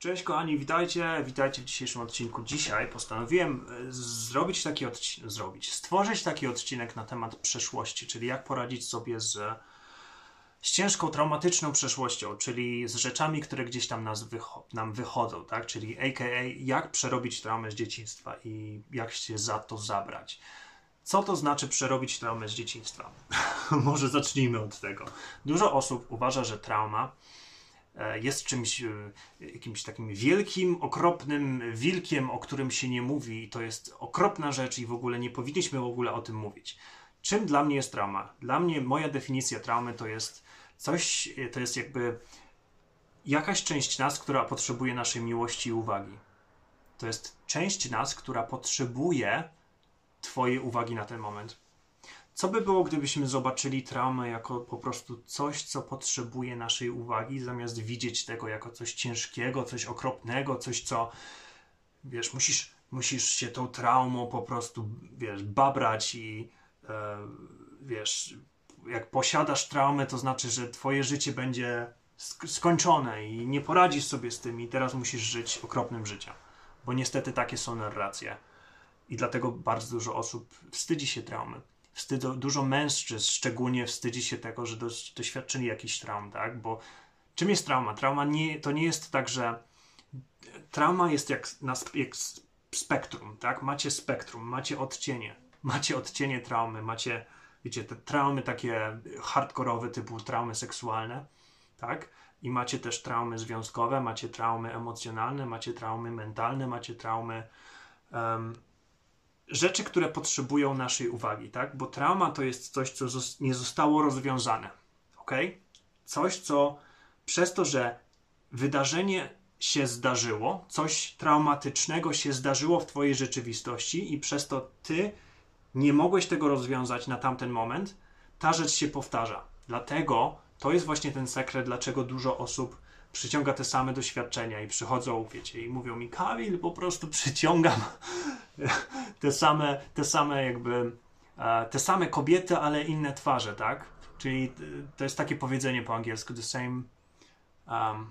Cześć kochani, witajcie, witajcie w dzisiejszym odcinku. Dzisiaj postanowiłem e, zrobić taki odcinek, zrobić, stworzyć taki odcinek na temat przeszłości, czyli jak poradzić sobie z, z ciężką, traumatyczną przeszłością, czyli z rzeczami, które gdzieś tam nas wycho nam wychodzą, tak? Czyli aka jak przerobić traumę z dzieciństwa i jak się za to zabrać. Co to znaczy przerobić traumę z dzieciństwa? Może zacznijmy od tego. Dużo osób uważa, że trauma jest czymś, e, jakimś takim wielkim, okropnym wilkiem, o którym się nie mówi, i to jest okropna rzecz, i w ogóle nie powinniśmy w ogóle o tym mówić. Czym dla mnie jest trauma? Dla mnie moja definicja traumy to jest coś, e, to jest jakby jakaś część nas, która potrzebuje naszej miłości i uwagi. To jest część nas, która potrzebuje Twojej uwagi na ten moment. Co by było, gdybyśmy zobaczyli traumę jako po prostu coś, co potrzebuje naszej uwagi, zamiast widzieć tego jako coś ciężkiego, coś okropnego, coś, co wiesz, musisz, musisz się tą traumą po prostu, wiesz, babrać i e, wiesz, jak posiadasz traumę, to znaczy, że twoje życie będzie sk skończone i nie poradzisz sobie z tym i teraz musisz żyć okropnym życiem. Bo niestety takie są narracje. I dlatego bardzo dużo osób wstydzi się traumy. Wstydzą, dużo mężczyzn szczególnie wstydzi się tego, że doświadczyli jakiś traum, tak? Bo czym jest trauma? Trauma nie, to nie jest tak, że trauma jest jak, na, jak spektrum, tak? Macie spektrum, macie odcienie. Macie odcienie traumy, macie, wiecie, te traumy takie hardkorowe typu traumy seksualne, tak? I macie też traumy związkowe, macie traumy emocjonalne, macie traumy mentalne, macie traumy um, rzeczy, które potrzebują naszej uwagi, tak? Bo trauma to jest coś, co nie zostało rozwiązane, ok? Coś, co przez to, że wydarzenie się zdarzyło, coś traumatycznego się zdarzyło w Twojej rzeczywistości i przez to Ty nie mogłeś tego rozwiązać na tamten moment, ta rzecz się powtarza. Dlatego to jest właśnie ten sekret, dlaczego dużo osób przyciąga te same doświadczenia i przychodzą, wiecie, i mówią mi, Kamil, po prostu przyciągam te same, te same jakby, e, te same kobiety, ale inne twarze, tak? Czyli to jest takie powiedzenie po angielsku, the same um,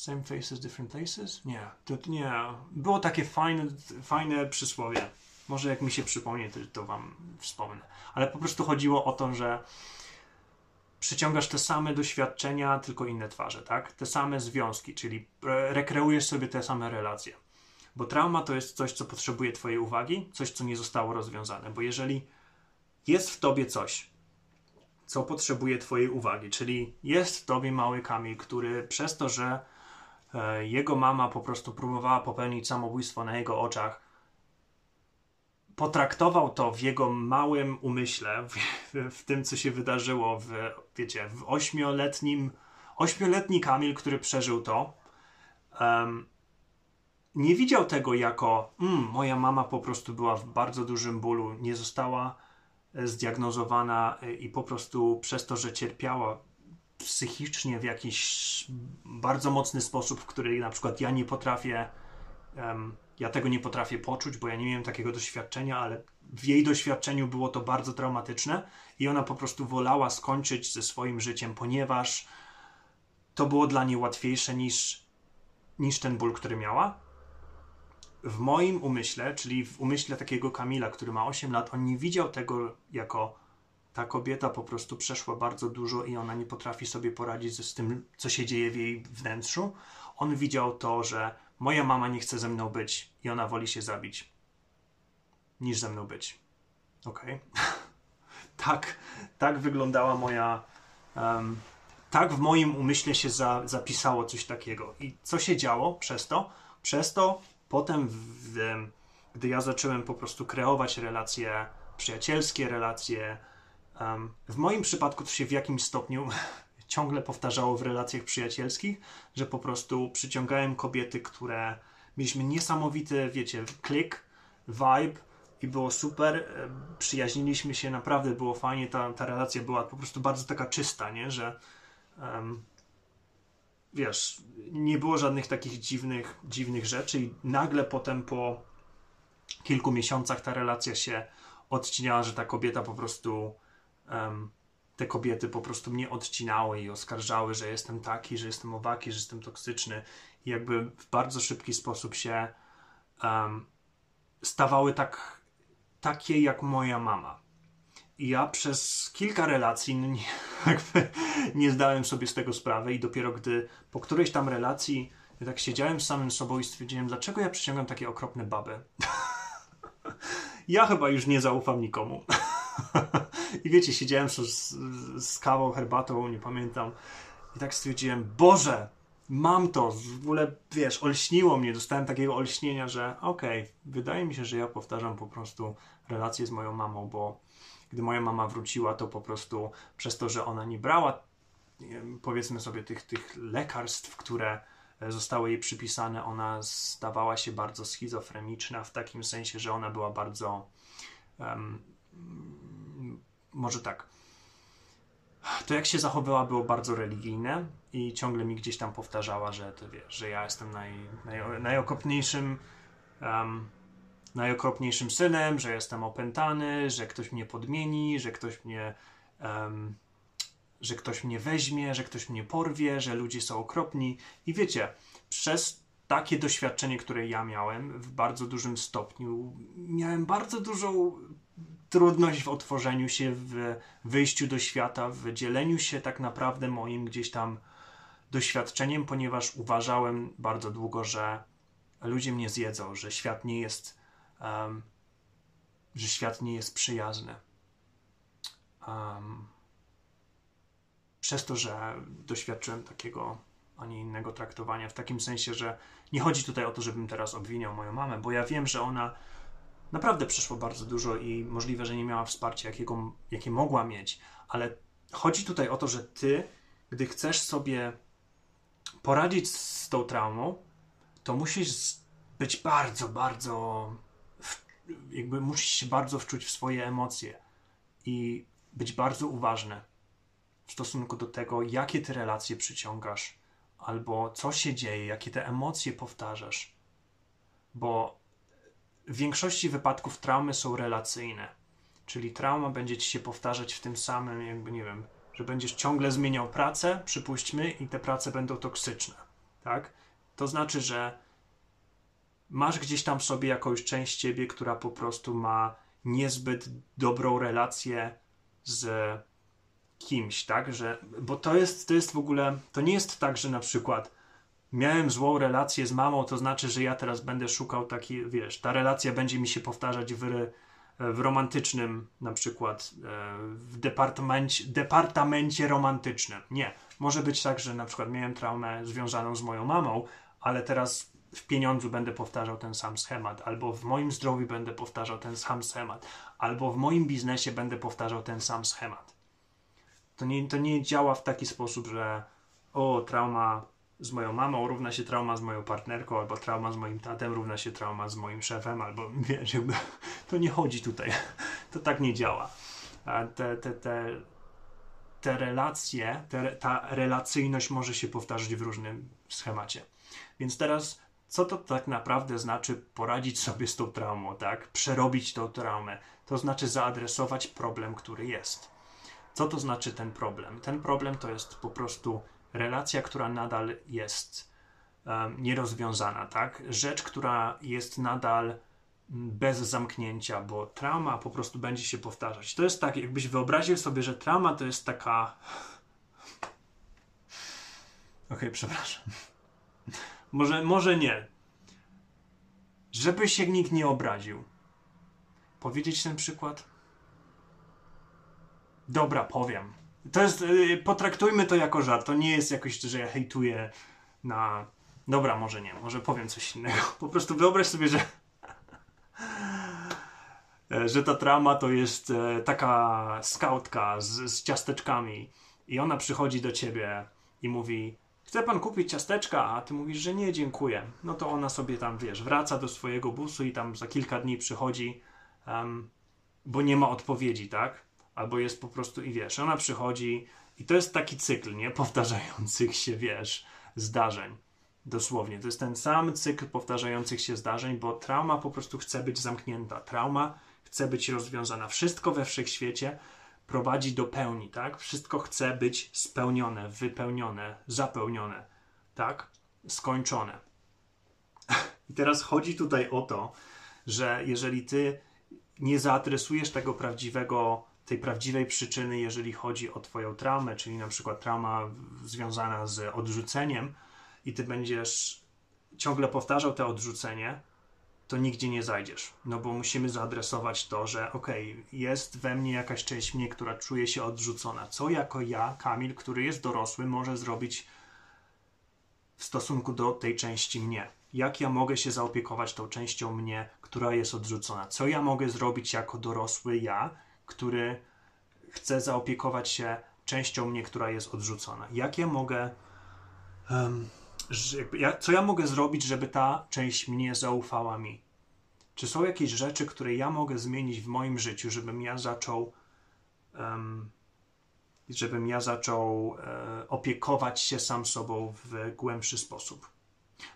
same faces, different places? Nie, to nie. Było takie fajne, fajne przysłowie. Może jak mi się przypomni, to, to wam wspomnę. Ale po prostu chodziło o to, że przyciągasz te same doświadczenia, tylko inne twarze, tak? Te same związki, czyli rekreujesz sobie te same relacje. Bo trauma to jest coś, co potrzebuje Twojej uwagi, coś, co nie zostało rozwiązane. Bo jeżeli jest w Tobie coś, co potrzebuje Twojej uwagi, czyli jest w Tobie mały Kamil, który przez to, że e, jego mama po prostu próbowała popełnić samobójstwo na jego oczach, potraktował to w jego małym umyśle, w, w, tym, co się wydarzyło w, wiecie, w ośmioletnim, ośmioletni Kamil, który przeżył to, um, nie widział tego jako mm, moja mama po prostu była w bardzo dużym bólu, nie została e, zdiagnozowana e, i po prostu przez to, że cierpiała psychicznie w jakiś bardzo mocny sposób, w który na przykład ja nie potrafię um, ja tego nie potrafię poczuć, bo ja nie miałem takiego doświadczenia, ale w jej doświadczeniu było to bardzo traumatyczne i ona po prostu wolała skończyć ze swoim życiem, ponieważ to było dla niej łatwiejsze niż, niż ten ból, który miała. W moim umyśle, czyli w umyśle takiego Kamila, który ma 8 lat, on nie widział tego jako ta kobieta po prostu przeszła bardzo dużo i ona nie potrafi sobie poradzić z tym, co się dzieje w jej wnętrzu. On widział to, że Moja mama nie chce ze mną być i ona woli się zabić, niż ze mną być. Ok? tak, tak wyglądała moja. Um, tak w moim umyśle się za, zapisało coś takiego. I co się działo przez to? Przez to potem, w, gdy ja zacząłem po prostu kreować relacje przyjacielskie, relacje. Um, w moim przypadku to się w jakimś stopniu ciągle powtarzało w relacjach przyjacielskich, że po prostu przyciągałem kobiety, które mieliśmy niesamowity, wiecie, klik, vibe i było super. E, przyjaźniliśmy się, naprawdę było fajnie. Ta, ta relacja była po prostu bardzo taka czysta, nie? Że um, wiesz, nie było żadnych takich dziwnych, dziwnych rzeczy i nagle potem po kilku miesiącach ta relacja się odcinała, że ta kobieta po prostu um, te kobiety po prostu mnie odcinały i oskarżały, że jestem taki, że jestem owaki, że jestem toksyczny i jakby w bardzo szybki sposób się um, stawały tak, takie jak moja mama. I ja przez kilka relacji no nie, nie zdałem sobie z tego sprawy i dopiero gdy po którejś tam relacji ja tak siedziałem z samym sobą i stwierdziłem, dlaczego ja przyciągam takie okropne baby. ja chyba już nie zaufam nikomu. I wiecie, siedziałem z, z kawą, herbatą, nie pamiętam. I tak stwierdziłem, Boże, mam to. W ogóle, wiesz, olśniło mnie. Dostałem takiego olśnienia, że okej, okay, wydaje mi się, że ja powtarzam po prostu relację z moją mamą, bo gdy moja mama wróciła, to po prostu przez to, że ona nie brała, powiedzmy sobie, tych, tych lekarstw, które zostały jej przypisane, ona stawała się bardzo schizofreniczna, w takim sensie, że ona była bardzo. Um, może tak. To jak się zachowywała było bardzo religijne i ciągle mi gdzieś tam powtarzała, że to że ja jestem naj, naj, najokropniejszym um, najokropniejszym synem, że jestem opętany, że ktoś mnie podmieni, że ktoś mnie um, że ktoś mnie weźmie, że ktoś mnie porwie, że ludzie są okropni. I wiecie, przez takie doświadczenie, które ja miałem w bardzo dużym stopniu, miałem bardzo dużą trudność w otworzeniu się, w wyjściu do świata, w dzieleniu się tak naprawdę moim gdzieś tam doświadczeniem, ponieważ uważałem bardzo długo, że ludzie mnie zjedzą, że świat nie jest, um, że świat nie jest przyjazny. Um, przez to, że doświadczyłem takiego, a nie innego traktowania, w takim sensie, że nie chodzi tutaj o to, żebym teraz obwiniał moją mamę, bo ja wiem, że ona naprawdę przeszło bardzo dużo i możliwe, że nie miała wsparcia, jakiego, jakie mogła mieć, ale chodzi tutaj o to, że ty, gdy chcesz sobie poradzić z tą traumą, to musisz być bardzo, bardzo, jakby musisz się bardzo wczuć w swoje emocje i być bardzo uważny w stosunku do tego, jakie ty relacje przyciągasz, albo co się dzieje, jakie te emocje powtarzasz. Bo w większości wypadków traumy są relacyjne. Czyli trauma będzie ci się powtarzać w tym samym, jakby nie wiem, że będziesz ciągle zmieniał pracę, przypuśćmy, i te prace będą toksyczne. Tak? To znaczy, że masz gdzieś tam w sobie jakąś część ciebie, która po prostu ma niezbyt dobrą relację z kimś, tak? Że, bo to jest, to jest w ogóle, to nie jest tak, że na przykład miałem złą relację z mamą, to znaczy, że ja teraz będę szukał takiej, wiesz, ta relacja będzie mi się powtarzać w, w romantycznym, na przykład e, w departamencie, departamencie romantycznym. Nie. Może być tak, że na przykład miałem traumę związaną z moją mamą, ale teraz w pieniądzu będę powtarzał ten sam schemat, albo w moim zdrowiu będę powtarzał ten sam schemat, albo w moim biznesie będę powtarzał ten sam schemat. To nie, to nie działa w taki sposób, że o, trauma z moją mamą równa się trauma z moją partnerką, albo trauma z moim tatem równa się trauma z moim szefem, albo wiesz, jakby, to nie chodzi tutaj. To tak nie działa. Te, te, te, te relacje, te, ta relacyjność może się powtarzać w różnym schemacie. Więc teraz, co to tak naprawdę znaczy poradzić sobie z tą traumą, tak? Przerobić tą traumę. To znaczy zaadresować problem, który jest. Co to znaczy ten problem? Ten problem to jest po prostu relacja, która nadal jest um, nierozwiązana, tak? Rzecz, która jest nadal bez zamknięcia, bo trauma po prostu będzie się powtarzać. To jest tak, jakbyś wyobraził sobie, że trauma to jest taka. Okej, okay, przepraszam. może, może nie. Żeby się nikt nie obraził. Powiedzieć ten przykład? Dobra, powiem. To jest, y, potraktujmy to jako żart. To nie jest jakoś, że ja hejtuję na... Dobra, może nie, może powiem coś innego. Po prostu wyobraź sobie, że że ta trama to jest e, taka skautka z, z ciasteczkami i ona przychodzi do ciebie i mówi chce pan kupić ciasteczka, a ty mówisz, że nie, dziękuję. No to ona sobie tam, wiesz, wraca do swojego busu i tam za kilka dni przychodzi, um, bo nie ma odpowiedzi, tak? Albo jest po prostu i wiesz, ona przychodzi i to jest taki cykl, nie? Powtarzających się, wiesz, zdarzeń. Dosłownie. To jest ten sam cykl powtarzających się zdarzeń, bo trauma po prostu chce być zamknięta. Trauma chce być rozwiązana. Wszystko we wszechświecie prowadzi do pełni, tak? Wszystko chce być spełnione, wypełnione, zapełnione, tak? Skończone. I teraz chodzi tutaj o to, że jeżeli ty nie zaadresujesz tego prawdziwego, tej prawdziwej przyczyny, jeżeli chodzi o Twoją traumę, czyli na przykład trauma związana z odrzuceniem, i ty będziesz ciągle powtarzał to odrzucenie, to nigdzie nie zajdziesz. No bo musimy zaadresować to, że okej, okay, jest we mnie jakaś część mnie, która czuje się odrzucona. Co jako ja, Kamil, który jest dorosły, może zrobić w stosunku do tej części mnie? Jak ja mogę się zaopiekować tą częścią mnie, która jest odrzucona? Co ja mogę zrobić jako dorosły ja, który chce zaopiekować się częścią mnie, która jest odrzucona? Jak ja mogę. Um, co ja mogę zrobić, żeby ta część mnie zaufała mi? Czy są jakieś rzeczy, które ja mogę zmienić w moim życiu, żebym ja zaczął, um, żebym ja zaczął e, opiekować się sam sobą w głębszy sposób?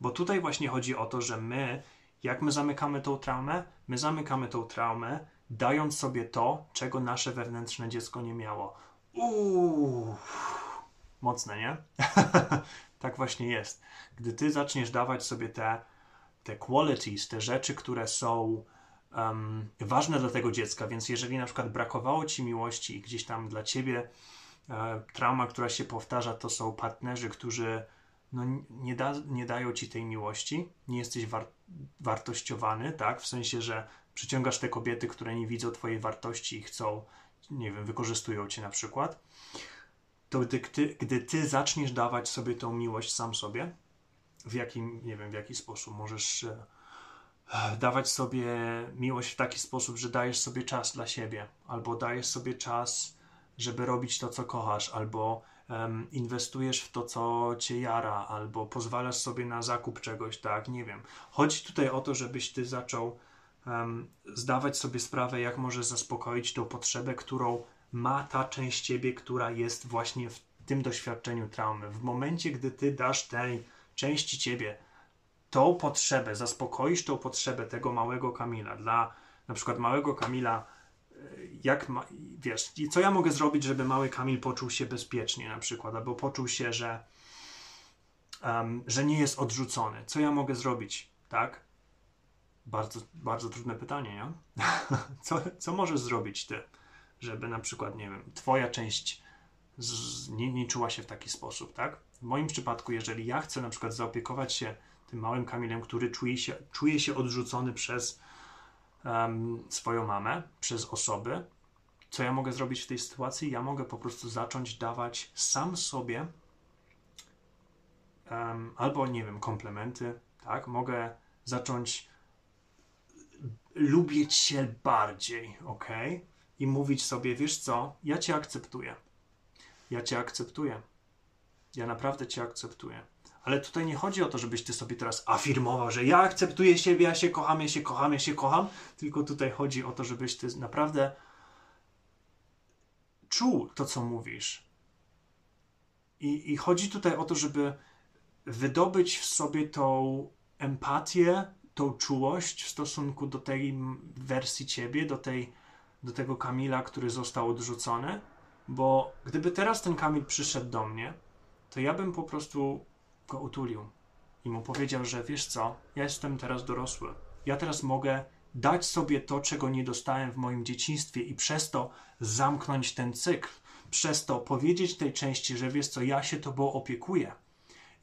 Bo tutaj właśnie chodzi o to, że my, jak my zamykamy tą traumę, my zamykamy tą traumę, dając sobie to, czego nasze wewnętrzne dziecko nie miało. Uuu, mocne, nie? tak właśnie jest. Gdy ty zaczniesz dawać sobie te, te qualities, te rzeczy, które są um, ważne dla tego dziecka, więc jeżeli na przykład brakowało ci miłości i gdzieś tam dla ciebie e, trauma, która się powtarza, to są partnerzy, którzy no, nie, da, nie dają ci tej miłości, nie jesteś war, wartościowany, tak? W sensie, że przyciągasz te kobiety, które nie widzą twojej wartości i chcą, nie wiem, wykorzystują cię na przykład to gdy ty, gdy ty zaczniesz dawać sobie tą miłość sam sobie, w jakim, nie wiem, w jaki sposób możesz e, dawać sobie miłość w taki sposób, że dajesz sobie czas dla siebie, albo dajesz sobie czas, żeby robić to, co kochasz, albo um, inwestujesz w to, co cię jara, albo pozwalasz sobie na zakup czegoś, tak, nie wiem. Chodzi tutaj o to, żebyś ty zaczął zdawać sobie sprawę, jak możesz zaspokoić tą potrzebę, którą ma ta część ciebie, która jest właśnie w tym doświadczeniu traumy. W momencie, gdy ty dasz tej części ciebie tą potrzebę, zaspokoisz tą potrzebę tego małego Kamila, dla na przykład małego Kamila, e, jak ma, wiesz, co ja mogę zrobić, żeby mały Kamil poczuł się bezpiecznie na przykład, albo poczuł się, że, um, że nie jest odrzucony. Co ja mogę zrobić, tak? Bardzo, bardzo trudne pytanie, nie? co, co możesz zrobić ty? żeby na przykład, nie wiem, twoja część z, nie, nie czuła się w taki sposób, tak? W moim przypadku, jeżeli ja chcę na przykład zaopiekować się tym małym Kamilem, który czuje się, czuje się odrzucony przez um, swoją mamę, przez osoby, co ja mogę zrobić w tej sytuacji? Ja mogę po prostu zacząć dawać sam sobie um, albo, nie wiem, komplementy, tak? Mogę zacząć lubić się bardziej, ok? i mówić sobie, wiesz co, ja cię akceptuję. Ja cię akceptuję. Ja naprawdę cię akceptuję. Ale tutaj nie chodzi o to, żebyś ty sobie teraz afirmował, że ja akceptuję siebie, ja się kocham, ja się kocham, ja się kocham. Tylko tutaj chodzi o to, żebyś ty naprawdę czuł to, co mówisz. I, I chodzi tutaj o to, żeby wydobyć w sobie tą empatię, tą czułość w stosunku do tej wersji ciebie, do tej do tego Kamila, który został odrzucony, bo gdyby teraz ten Kamil przyszedł do mnie, to ja bym po prostu go utulił i mu powiedział, że wiesz co, ja jestem teraz dorosły. Ja teraz mogę dać sobie to, czego nie dostałem w moim dzieciństwie i przez to zamknąć ten cykl. Przez to powiedzieć tej części, że wiesz co, ja się tobą opiekuję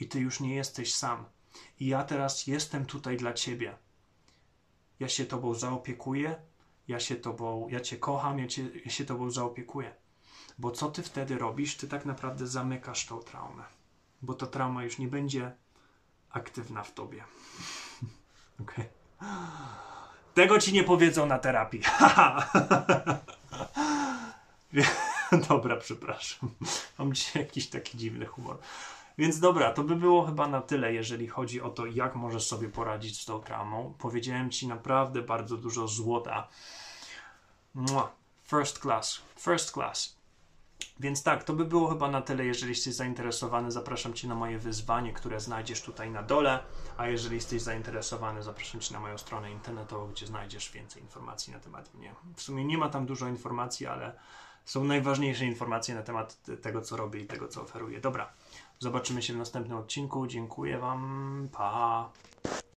i ty już nie jesteś sam. I ja teraz jestem tutaj dla ciebie. Ja się tobą zaopiekuję, ja się tobą, ja cię kocham, ja, cię, ja się tobą zaopiekuję. Bo co ty wtedy robisz? Ty tak naprawdę zamykasz tą traumę. Bo ta trauma już nie będzie aktywna w tobie. ok. Tego ci nie powiedzą na terapii. dobra, przepraszam. Mam dzisiaj jakiś taki dziwny humor. Więc dobra, to by było chyba na tyle, jeżeli chodzi o to, jak możesz sobie poradzić z tą traumą. Powiedziałem ci naprawdę bardzo dużo złota. First class, first class. Więc tak, to by było chyba na tyle. Jeżeli jesteś zainteresowany, zapraszam Cię na moje wyzwanie, które znajdziesz tutaj na dole. A jeżeli jesteś zainteresowany, zapraszam Cię na moją stronę internetową, gdzie znajdziesz więcej informacji na temat mnie. W sumie nie ma tam dużo informacji, ale są najważniejsze informacje na temat te- tego, co robię i tego, co oferuję. Dobra, zobaczymy się w następnym odcinku. Dziękuję Wam. Pa.